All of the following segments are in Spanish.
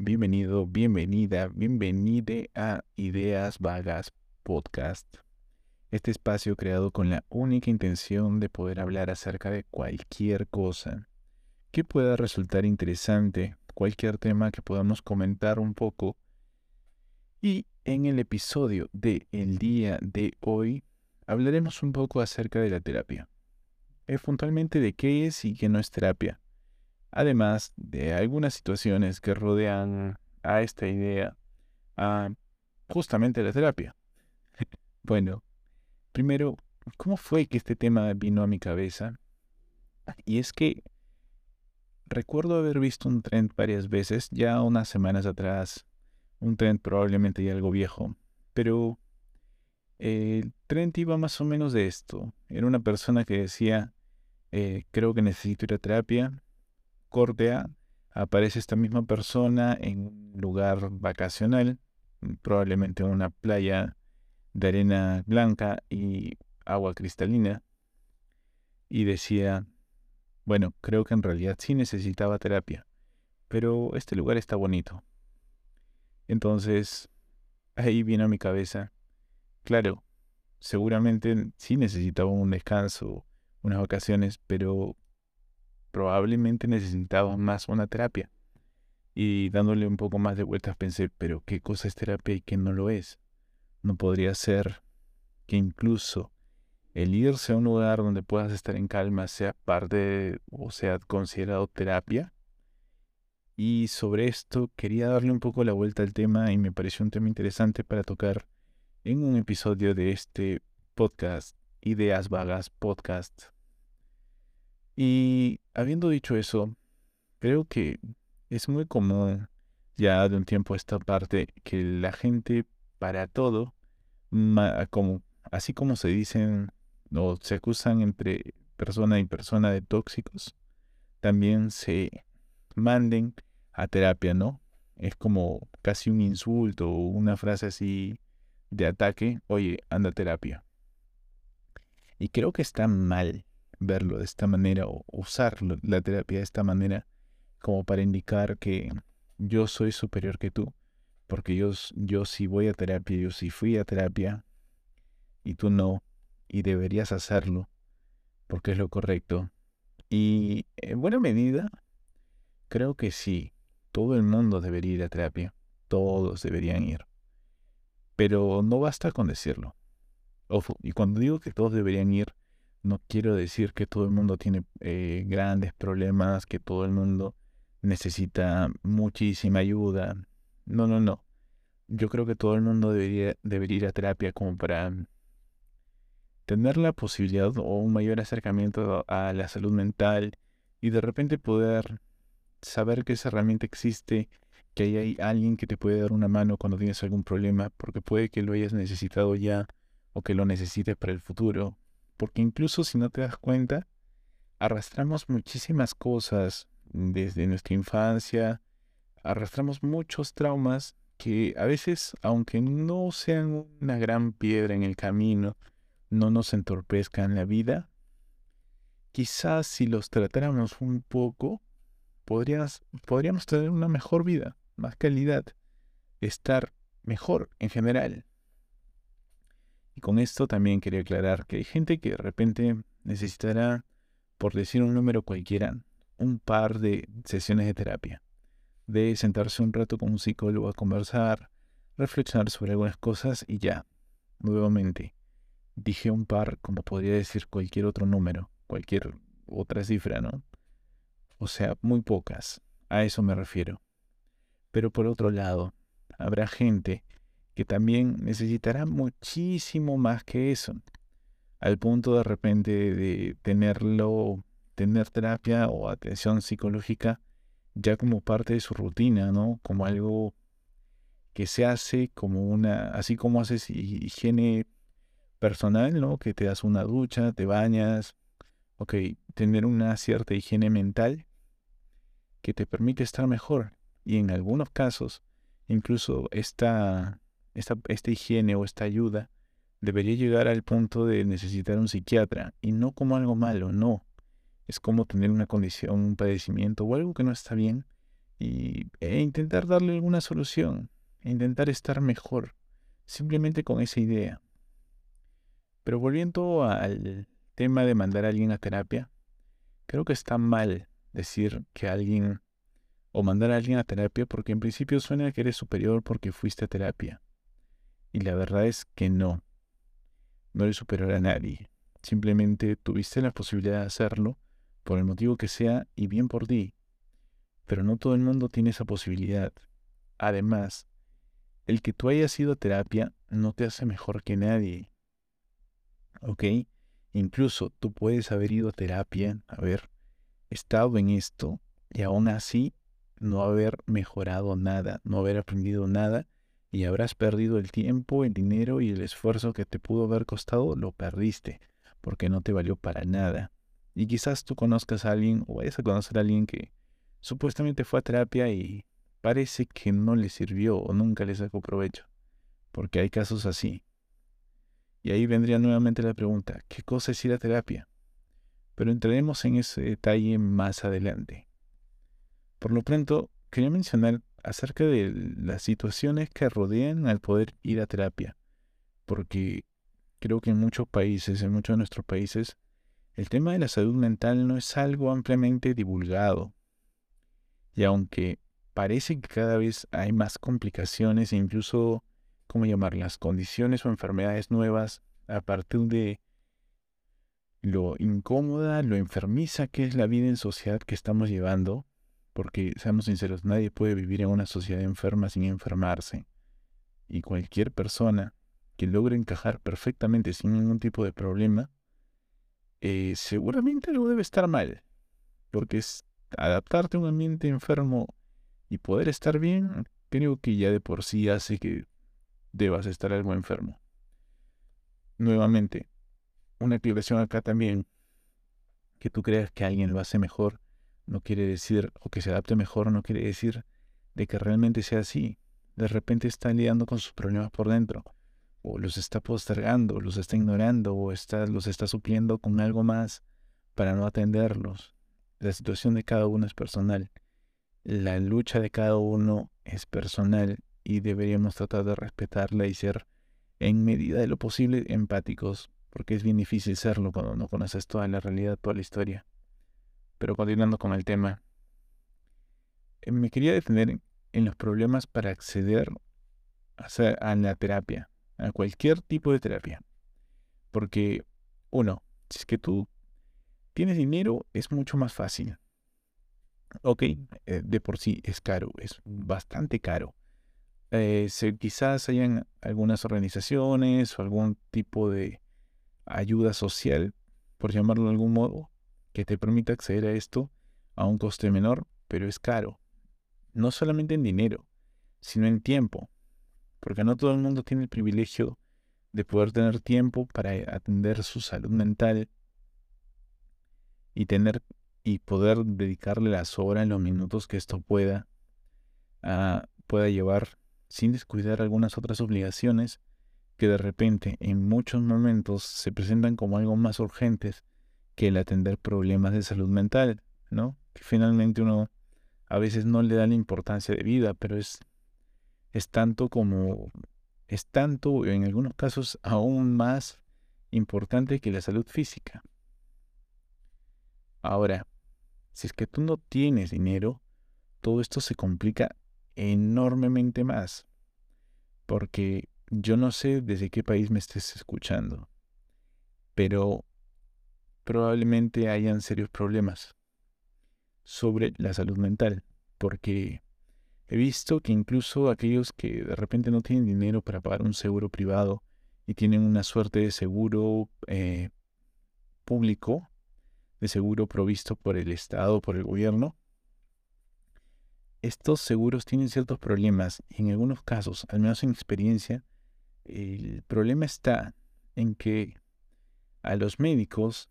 Bienvenido, bienvenida, bienvenide a Ideas Vagas Podcast. Este espacio creado con la única intención de poder hablar acerca de cualquier cosa que pueda resultar interesante, cualquier tema que podamos comentar un poco. Y en el episodio de el día de hoy hablaremos un poco acerca de la terapia. Es puntualmente de qué es y qué no es terapia además de algunas situaciones que rodean a esta idea, a justamente la terapia. bueno, primero, ¿cómo fue que este tema vino a mi cabeza? Y es que recuerdo haber visto un trend varias veces, ya unas semanas atrás, un trend probablemente ya algo viejo, pero el trend iba más o menos de esto. Era una persona que decía, eh, creo que necesito ir a terapia, corte A, aparece esta misma persona en un lugar vacacional, mm, probablemente en una playa de arena blanca y agua cristalina, y decía, bueno, creo que en realidad sí necesitaba terapia, pero este lugar está bonito. Entonces, ahí viene a mi cabeza, claro, seguramente sí necesitaba un descanso, unas vacaciones, pero probablemente necesitaba más una terapia. Y dándole un poco más de vueltas pensé, pero ¿qué cosa es terapia y qué no lo es? No podría ser que incluso el irse a un lugar donde puedas estar en calma sea parte o sea considerado terapia. Y sobre esto quería darle un poco la vuelta al tema y me pareció un tema interesante para tocar en un episodio de este podcast, Ideas Vagas Podcast. Y habiendo dicho eso, creo que es muy común ya de un tiempo a esta parte que la gente para todo, como, así como se dicen o se acusan entre persona y persona de tóxicos, también se manden a terapia, ¿no? Es como casi un insulto o una frase así de ataque, oye, anda a terapia. Y creo que está mal verlo de esta manera o usar la terapia de esta manera como para indicar que yo soy superior que tú, porque yo, yo sí voy a terapia, yo sí fui a terapia y tú no, y deberías hacerlo porque es lo correcto. Y en buena medida, creo que sí, todo el mundo debería ir a terapia, todos deberían ir, pero no basta con decirlo. y cuando digo que todos deberían ir, no quiero decir que todo el mundo tiene eh, grandes problemas, que todo el mundo necesita muchísima ayuda. No, no, no. Yo creo que todo el mundo debería, debería ir a terapia como para tener la posibilidad o un mayor acercamiento a la salud mental y de repente poder saber que esa herramienta existe, que hay alguien que te puede dar una mano cuando tienes algún problema, porque puede que lo hayas necesitado ya o que lo necesites para el futuro porque incluso si no te das cuenta, arrastramos muchísimas cosas desde nuestra infancia, arrastramos muchos traumas que a veces, aunque no sean una gran piedra en el camino, no nos entorpezcan la vida, quizás si los tratáramos un poco, podríamos tener una mejor vida, más calidad, estar mejor en general. Y con esto también quería aclarar que hay gente que de repente necesitará, por decir un número cualquiera, un par de sesiones de terapia, de sentarse un rato con un psicólogo a conversar, reflexionar sobre algunas cosas y ya, nuevamente, dije un par como podría decir cualquier otro número, cualquier otra cifra, ¿no? O sea, muy pocas, a eso me refiero. Pero por otro lado, habrá gente que también necesitará muchísimo más que eso, al punto de repente de tenerlo, tener terapia o atención psicológica ya como parte de su rutina, ¿no? Como algo que se hace como una, así como haces higiene personal, ¿no? Que te das una ducha, te bañas, ok, tener una cierta higiene mental que te permite estar mejor. Y en algunos casos, incluso esta esta, higiene o esta ayuda debería llegar al punto de necesitar un psiquiatra y no como algo malo, no. Es como tener una condición, un padecimiento o algo que no está bien y, e intentar darle alguna solución, e intentar estar mejor, simplemente con esa idea. Pero volviendo al tema de mandar a alguien a terapia, creo que está mal decir que alguien o mandar a alguien a terapia porque en principio suena que eres superior porque fuiste a terapia. Y la verdad es que no. No eres superior a nadie. Simplemente tuviste la posibilidad de hacerlo, por el motivo que sea, y bien por ti. Pero no todo el mundo tiene esa posibilidad. Además, el que tú hayas ido a terapia no te hace mejor que nadie. ¿Ok? Incluso tú puedes haber ido a terapia, haber estado en esto, y aún así no haber mejorado nada, no haber aprendido nada, y habrás perdido el tiempo, el dinero y el esfuerzo que te pudo haber costado, lo perdiste, porque no te valió para nada. Y quizás tú conozcas a alguien o vayas a conocer a alguien que supuestamente fue a terapia y parece que no le sirvió o nunca le sacó provecho, porque hay casos así. Y ahí vendría nuevamente la pregunta, ¿qué cosa es ir a terapia? Pero entraremos en ese detalle más adelante. Por lo pronto, quería mencionar acerca de las situaciones que rodean al poder ir a terapia, porque creo que en muchos países, en muchos de nuestros países, el tema de la salud mental no es algo ampliamente divulgado. Y aunque parece que cada vez hay más complicaciones e incluso, ¿cómo llamarlas?, condiciones o enfermedades nuevas a partir de lo incómoda, lo enfermiza que es la vida en sociedad que estamos llevando, porque, seamos sinceros, nadie puede vivir en una sociedad enferma sin enfermarse. Y cualquier persona que logre encajar perfectamente sin ningún tipo de problema, eh, seguramente algo debe estar mal. Porque es adaptarte a un ambiente enfermo y poder estar bien, creo que ya de por sí hace que debas estar algo enfermo. Nuevamente, una aclaración acá también, que tú creas que alguien lo hace mejor no quiere decir, o que se adapte mejor, no quiere decir de que realmente sea así. De repente está lidiando con sus problemas por dentro, o los está postergando, los está ignorando, o está, los está supliendo con algo más para no atenderlos. La situación de cada uno es personal. La lucha de cada uno es personal y deberíamos tratar de respetarla y ser en medida de lo posible empáticos, porque es bien difícil serlo cuando no conoces toda la realidad, toda la historia. Pero continuando con el tema, eh, me quería detener en los problemas para acceder a la terapia, a cualquier tipo de terapia. Porque, uno, si es que tú tienes dinero, es mucho más fácil. Ok, eh, de por sí es caro, es bastante caro. Eh, quizás hayan algunas organizaciones o algún tipo de ayuda social, por llamarlo de algún modo, que te permita acceder a esto a un coste menor, pero es caro. No solamente en dinero, sino en tiempo, porque no todo el mundo tiene el privilegio de poder tener tiempo para atender su salud mental y tener y poder dedicarle las horas los minutos que esto pueda pueda llevar sin descuidar algunas otras obligaciones que de repente en muchos momentos se presentan como algo más urgentes que el atender problemas de salud mental, ¿no? Que finalmente uno a veces no le da la importancia de vida, pero es, es tanto como, es tanto, en algunos casos aún más importante que la salud física. Ahora, si es que tú no tienes dinero, todo esto se complica enormemente más. Porque yo no sé desde qué país me estés escuchando, pero probablemente hayan serios problemas sobre la salud mental, porque he visto que incluso aquellos que de repente no tienen dinero para pagar un seguro privado y tienen una suerte de seguro eh, público, de seguro provisto por el Estado, por el gobierno, estos seguros tienen ciertos problemas y en algunos casos, al menos en experiencia, el problema está en que a los médicos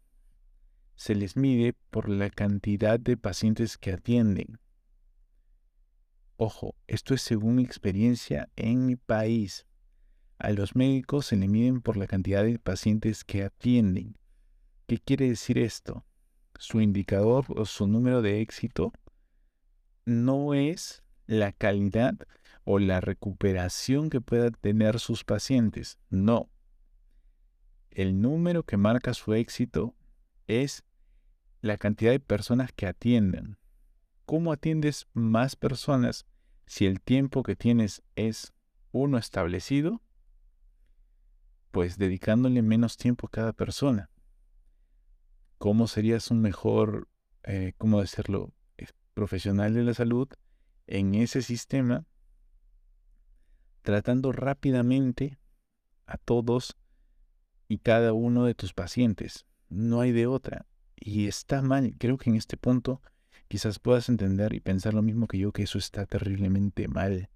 se les mide por la cantidad de pacientes que atienden. Ojo, esto es según mi experiencia en mi país. A los médicos se les miden por la cantidad de pacientes que atienden. ¿Qué quiere decir esto? Su indicador o su número de éxito no es la calidad o la recuperación que puedan tener sus pacientes. No. El número que marca su éxito es la cantidad de personas que atienden. ¿Cómo atiendes más personas si el tiempo que tienes es uno establecido? Pues dedicándole menos tiempo a cada persona. ¿Cómo serías un mejor, eh, cómo decirlo, eh, profesional de la salud en ese sistema? Tratando rápidamente a todos y cada uno de tus pacientes. No hay de otra. Y está mal. Creo que en este punto quizás puedas entender y pensar lo mismo que yo, que eso está terriblemente mal.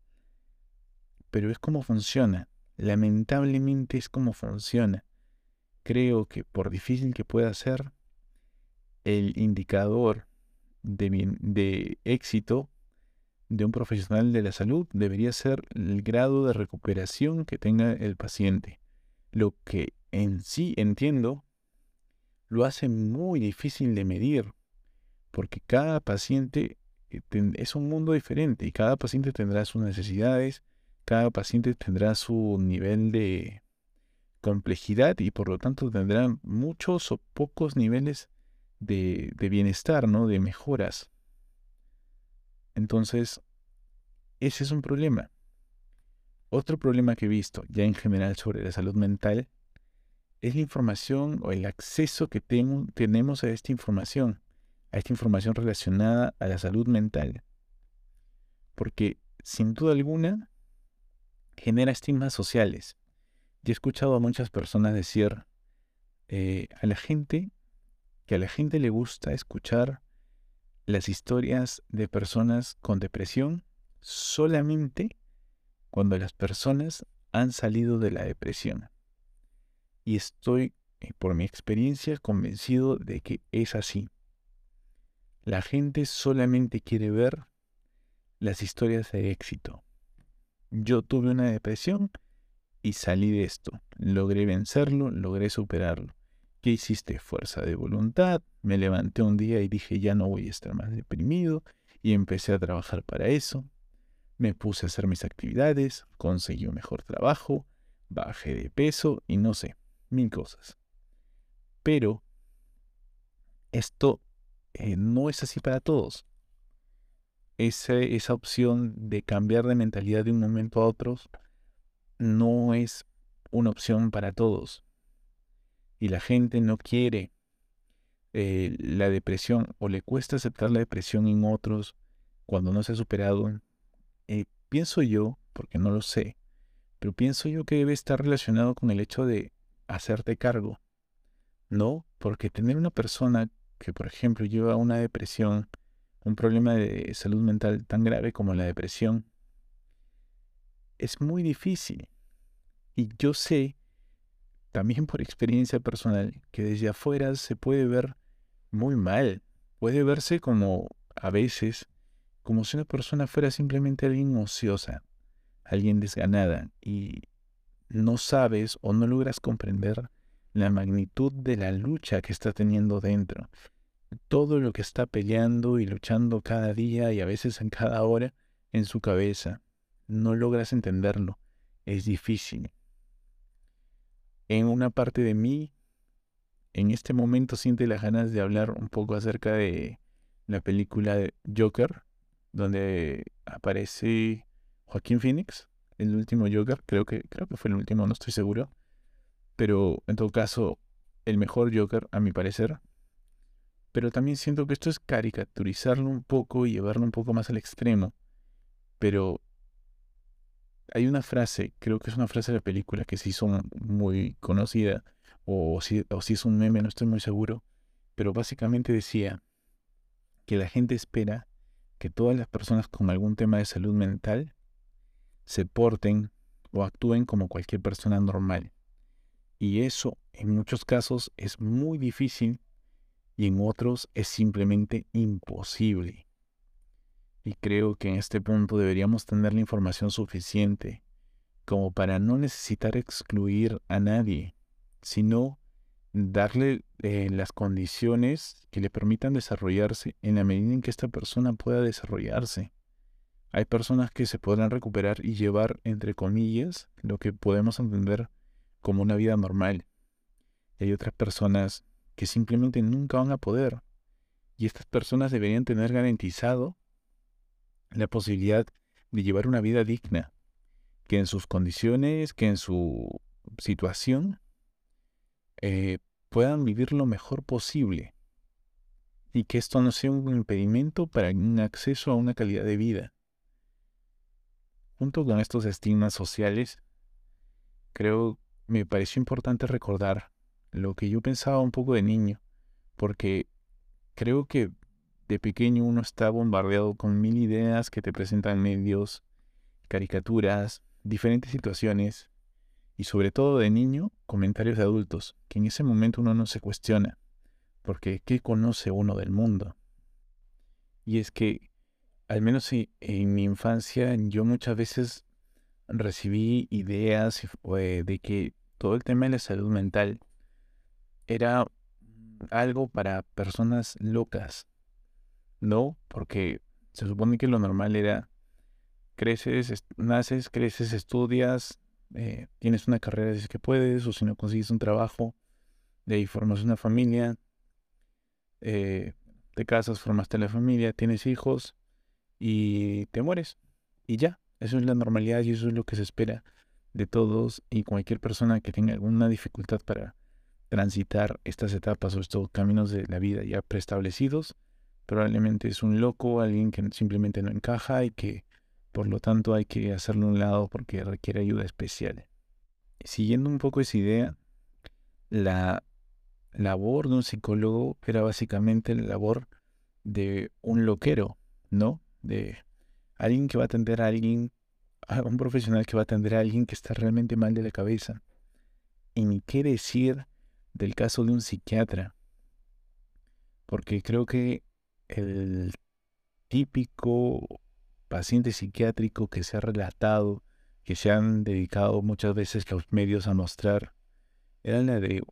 Pero es como funciona. Lamentablemente es como funciona. Creo que por difícil que pueda ser, el indicador de, de éxito de un profesional de la salud debería ser el grado de recuperación que tenga el paciente. Lo que en sí entiendo lo hace muy difícil de medir, porque cada paciente eh, es un mundo diferente y cada paciente tendrá sus necesidades, cada paciente tendrá su nivel de complejidad y por lo tanto tendrá muchos o pocos niveles de, de bienestar, ¿no? De mejoras. Entonces, ese es un problema. Otro problema que he visto ya en general sobre la salud mental es la información o el acceso que tenemos a esta información, a esta información relacionada a la salud mental. Porque sin duda alguna genera estigmas sociales. Yo he escuchado a muchas personas decir eh, a la gente que a la gente le gusta escuchar las historias de personas con depresión solamente cuando las personas han salido de la depresión y estoy, eh, por mi experiencia, convencido de que es así. La gente solamente quiere ver las historias de éxito. Yo tuve una depresión y salí de esto. Logré vencerlo, logré superarlo. ¿Qué hiciste? Fuerza de voluntad. Me levanté un día y dije ya no voy a estar más deprimido y empecé a trabajar para eso. Me puse a hacer mis actividades, conseguí un mejor trabajo, bajé de peso y no sé, mil cosas. Pero esto eh, no es así para todos. esa opción de cambiar de mentalidad de un momento a otro no es una opción para todos. Y la gente no quiere eh, la depresión o le cuesta aceptar la depresión en otros cuando no se ha superado. Eh, pienso yo, porque no lo sé, pero pienso yo que debe estar relacionado con el hecho de hacerte cargo. No, porque tener una persona que, por ejemplo, lleva una depresión, un problema de salud mental tan grave como la depresión, es muy difícil. Y yo sé, también por experiencia personal, que desde afuera se puede ver muy mal. Puede verse como, a veces, como si una persona fuera simplemente alguien ociosa, alguien desganada. Y no sabes o no logras comprender la magnitud de la lucha que está teniendo dentro. Todo lo que está peleando y luchando cada día y a veces en cada hora en su cabeza. No logras entenderlo. Es difícil. En una parte de mí, en este momento siente las ganas de hablar un poco acerca de la película de Joker, donde aparece Joaquín Phoenix el último Joker, creo que, creo que fue el último, no estoy seguro. Pero en todo caso, el mejor Joker, a mi parecer. Pero también siento que esto es caricaturizarlo un poco y llevarlo un poco más al extremo. Pero hay una frase, creo que es una frase de la película que se hizo muy conocida, o si, o si es un meme, no estoy muy seguro, pero básicamente decía que la gente espera que todas las personas con algún tema de salud mental se porten o actúen como cualquier persona normal. Y eso en muchos casos es muy difícil y en otros es simplemente imposible. Y creo que en este punto deberíamos tener la información suficiente como para no necesitar excluir a nadie, sino darle eh, las condiciones que le permitan desarrollarse en la medida en que esta persona pueda desarrollarse. Hay personas que se podrán recuperar y llevar, entre comillas, lo que podemos entender como una vida normal. Y hay otras personas que simplemente nunca van a poder. Y estas personas deberían tener garantizado la posibilidad de llevar una vida digna, que en sus condiciones, que en su situación, eh, puedan vivir lo mejor posible y que esto no sea un impedimento para un acceso a una calidad de vida. Junto con estos estigmas sociales, creo me pareció importante recordar lo que yo pensaba un poco de niño, porque creo que de pequeño uno está bombardeado con mil ideas que te presentan medios, caricaturas, diferentes situaciones, y sobre todo de niño, comentarios de adultos, que en ese momento uno no se cuestiona, porque ¿qué conoce uno del mundo? Y es que, al menos en mi infancia, yo muchas veces recibí ideas de que todo el tema de la salud mental era algo para personas locas, ¿no? Porque se supone que lo normal era creces, naces, creces, estudias, eh, tienes una carrera si es que puedes, o si no consigues un trabajo, de ahí formas una familia, eh, te casas, formaste la familia, tienes hijos y te mueres. Y ya, eso es la normalidad y eso es lo que se espera de todos y cualquier persona que tenga alguna dificultad para transitar estas etapas o estos caminos de la vida ya preestablecidos, probablemente es un loco, alguien que simplemente no encaja y que por lo tanto hay que hacerlo a un lado porque requiere ayuda especial. Siguiendo un poco esa idea, la labor de un psicólogo era básicamente la labor de un loquero, ¿no? De alguien que va a atender a alguien, a un profesional que va a atender a alguien que está realmente mal de la cabeza. Y ni qué decir del caso de un psiquiatra, porque creo que el típico paciente psiquiátrico que se ha relatado, que se han dedicado muchas veces los medios a mostrar, era el de,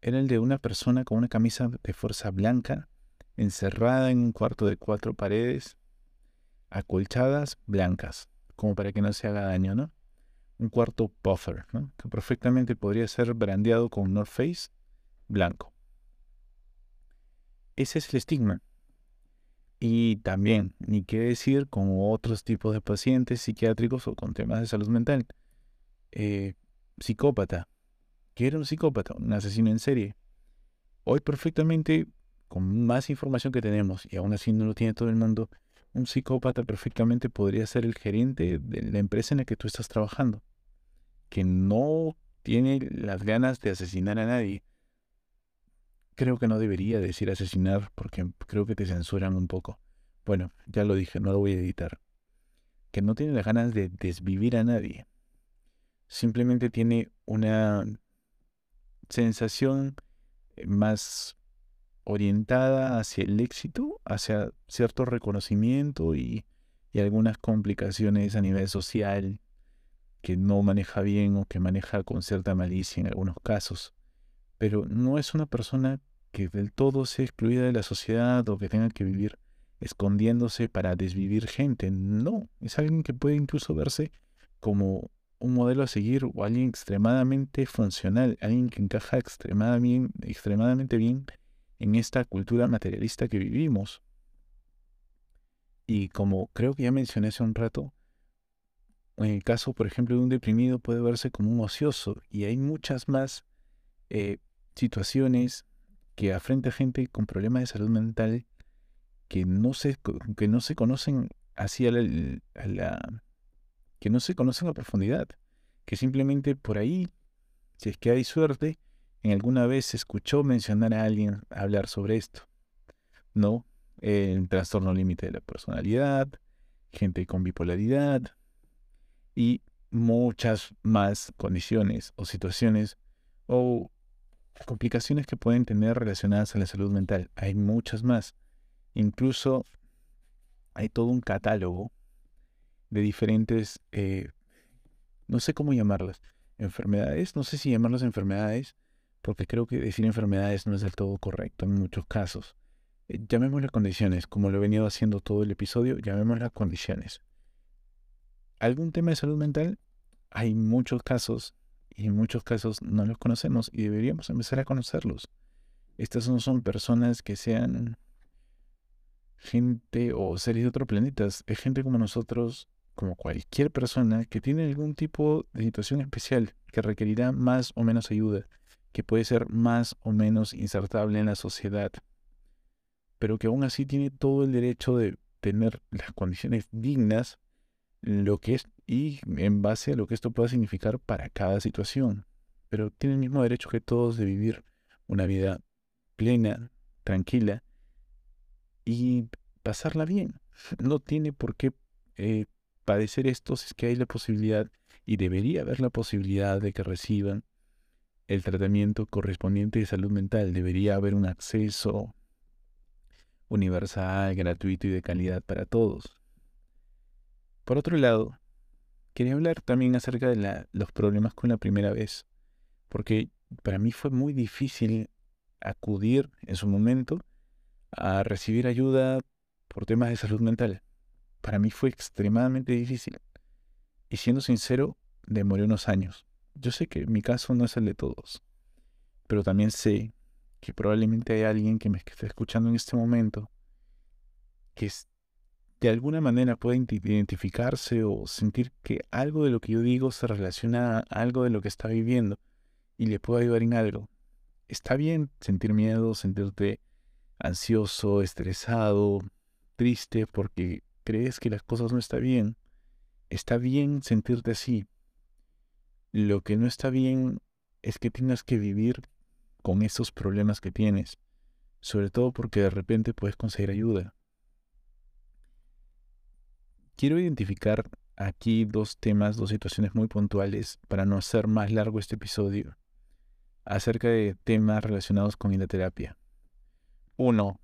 era el de una persona con una camisa de fuerza blanca, encerrada en un cuarto de cuatro paredes, acolchadas blancas, como para que no se haga daño, ¿no? Un cuarto puffer, ¿no? Que perfectamente podría ser brandeado con North Face blanco. Ese es el estigma. Y también, ni qué decir con otros tipos de pacientes psiquiátricos o con temas de salud mental. Eh, psicópata. ¿Qué era un psicópata? Un asesino en serie. Hoy perfectamente, con más información que tenemos, y aún así no lo tiene todo el mundo, un psicópata perfectamente podría ser el gerente de la empresa en la que tú estás trabajando, que no tiene las ganas de asesinar a nadie, creo que no debería decir asesinar porque creo que te censuran un poco. Bueno, ya lo dije, no lo voy a editar. Que no tiene las ganas de desvivir a nadie. Simplemente tiene una sensación eh, más orientada hacia el éxito, hacia cierto reconocimiento y, algunas complicaciones a nivel social que no maneja bien o que maneja con cierta malicia en algunos casos pero no es una persona que del todo sea excluida de la sociedad o que tenga que vivir escondiéndose para desvivir gente. No, es alguien que puede incluso verse como un modelo a seguir o alguien extremadamente funcional, alguien que encaja extremadamente bien en esta cultura materialista que vivimos. Y como creo que ya mencioné hace un rato, en el caso, por ejemplo, de un deprimido puede verse como un ocioso y hay muchas más eh, situaciones que afrenta gente con problemas de salud mental que no se, que no se conocen así a la, que no se conocen a profundidad, que simplemente por ahí, si es que hay suerte, en alguna vez escuchó mencionar a alguien hablar sobre esto. ¿No? El trastorno límite de la personalidad, gente con bipolaridad y muchas más condiciones o situaciones o complicaciones que pueden tener relacionadas a la salud mental. Hay muchas más. Incluso hay todo un catálogo de diferentes, eh, no sé cómo llamarlas, enfermedades, no sé si llamarlas enfermedades, porque creo que decir enfermedades no es del todo correcto en muchos casos. Eh, llamémosle condiciones, como lo he venido haciendo todo el episodio, llamémoslas condiciones. ¿Algún tema de salud mental? Hay muchos casos y en muchos casos no los conocemos y deberíamos empezar a conocerlos. Estas no son personas que sean gente o seres de otros planetas, es gente como nosotros, como cualquier persona que tiene algún tipo de situación especial que requerirá más o menos ayuda, que puede ser más o menos insertable en la sociedad, pero que aún así tiene todo el derecho de tener las condiciones dignas lo que es y en base a lo que esto pueda significar para cada situación. Pero tiene el mismo derecho que todos de vivir una vida plena, tranquila y pasarla bien. No tiene por qué eh, padecer esto si es que hay la posibilidad y debería haber la posibilidad de que reciban el tratamiento correspondiente de salud mental. Debería haber un acceso universal, gratuito y de calidad para todos. Por otro lado, quería hablar también acerca de los problemas con la primera vez, porque para mí fue muy difícil acudir en su momento a recibir ayuda por temas de salud mental. Para mí fue extremadamente difícil. Y siendo sincero, demoré unos años. Yo sé que mi caso no es el de todos, pero también sé que probablemente hay alguien que me esté escuchando en este momento que de alguna manera puede identificarse o sentir que algo de lo que yo digo se relaciona a algo de lo que está viviendo y le puede ayudar en algo. Está bien sentir miedo, sentirte ansioso, estresado, triste porque crees que las cosas no están bien. Está bien sentirte así. Lo que no está bien es que tengas que vivir con esos problemas que tienes, sobre todo porque de repente puedes conseguir ayuda quiero identificar aquí dos temas, dos situaciones muy puntuales para no hacer más largo este episodio acerca de temas relacionados con la terapia. Uno,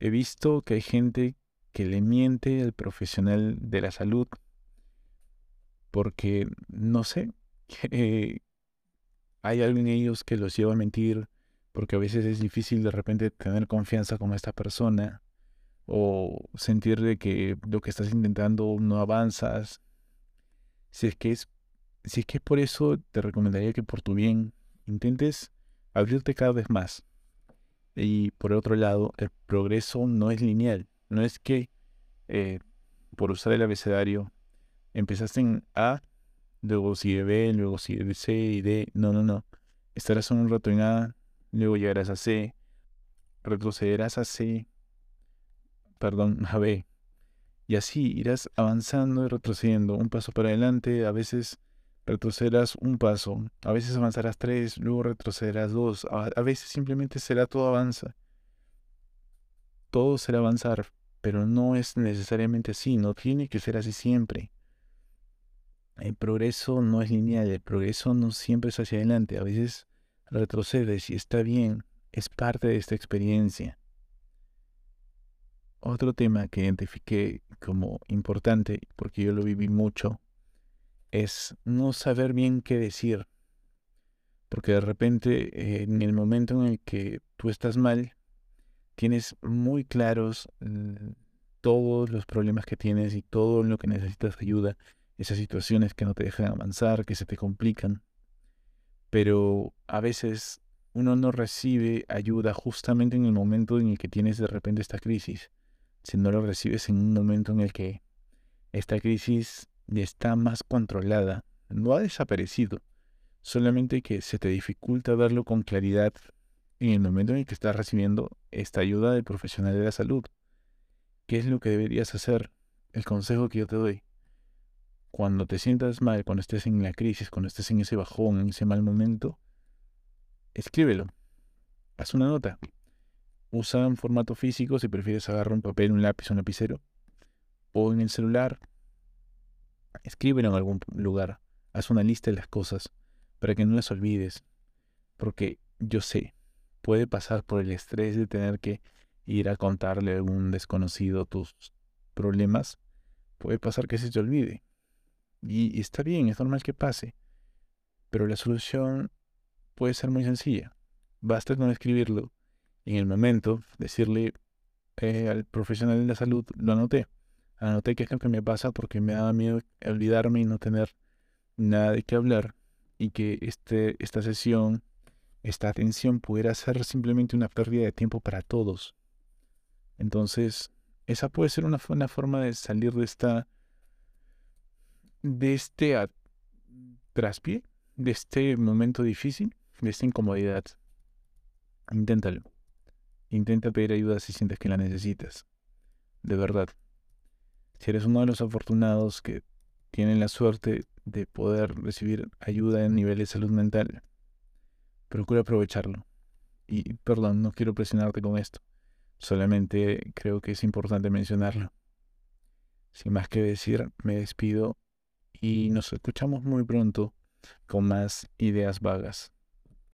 he visto que hay gente que le miente al profesional de la salud porque, no sé, hay algo en ellos que los lleva a mentir porque a veces es difícil de repente tener confianza con esta persona o sentir de que lo que estás intentando no avanzas. Si es que es, si es que es por eso, te recomendaría que por tu bien intentes abrirte cada vez más. Y por otro lado, el progreso no es lineal. No es que eh, por usar el abecedario empezaste en A, luego sigue B, luego sigue C y D. No, no, no. Estarás un rato en A, luego llegarás a C, retrocederás a C, perdón, a B. Y así irás avanzando y retrocediendo, un paso para adelante, a veces retrocederás un paso, a veces avanzarás tres, luego retrocederás dos, a, a veces simplemente será todo avanza. Todo será avanzar, pero no es necesariamente así, no tiene que ser así siempre. El progreso no es lineal, el progreso no siempre es hacia adelante, a veces retrocedes y está bien, es parte de esta experiencia. Otro tema que identifiqué como importante, porque yo lo viví mucho, es no saber bien qué decir. Porque de repente, en el momento en el que tú estás mal, tienes muy claros mm, todos los problemas que tienes y todo lo que necesitas ayuda, esas situaciones que no te dejan avanzar, que se te complican. Pero a veces uno no recibe ayuda justamente en el momento en el que tienes de repente esta crisis si no lo recibes en un momento en el que esta crisis está más controlada, no ha desaparecido, solamente que se te dificulta verlo con claridad en el momento en el que estás recibiendo esta ayuda del profesional de la salud. ¿Qué es lo que deberías hacer? El consejo que yo te doy. Cuando te sientas mal, cuando estés en la crisis, cuando estés en ese bajón, en ese mal momento, escríbelo. Haz una nota usa un formato físico si prefieres agarrar un papel, un lápiz un lapicero. O en el celular, escríbelo en algún lugar. Haz una lista de las cosas para que no las olvides. Porque yo sé, puede pasar por el estrés de tener que ir a contarle a algún desconocido tus problemas. Puede pasar que se te olvide. Y, está bien, es normal que pase. Pero la solución puede ser muy sencilla. Basta con escribirlo en el momento, decirle eh, al profesional de la salud, lo anoté. Anoté qué es lo que me pasa porque me daba miedo olvidarme y no tener nada de qué hablar y que este, esta sesión, esta atención pudiera ser simplemente una pérdida de tiempo para todos. Entonces, esa puede ser una, buena forma de salir de esta, de este traspié, de este momento difícil, de esta incomodidad. Inténtalo. Intenta pedir ayuda si sientes que la necesitas. De verdad. Si eres uno de los afortunados que tienen la suerte de poder recibir ayuda en nivel de salud mental, procura aprovecharlo. Y perdón, no quiero presionarte con esto. Solamente creo que es importante mencionarlo. Sin más que decir, me despido y nos escuchamos muy pronto con más ideas vagas.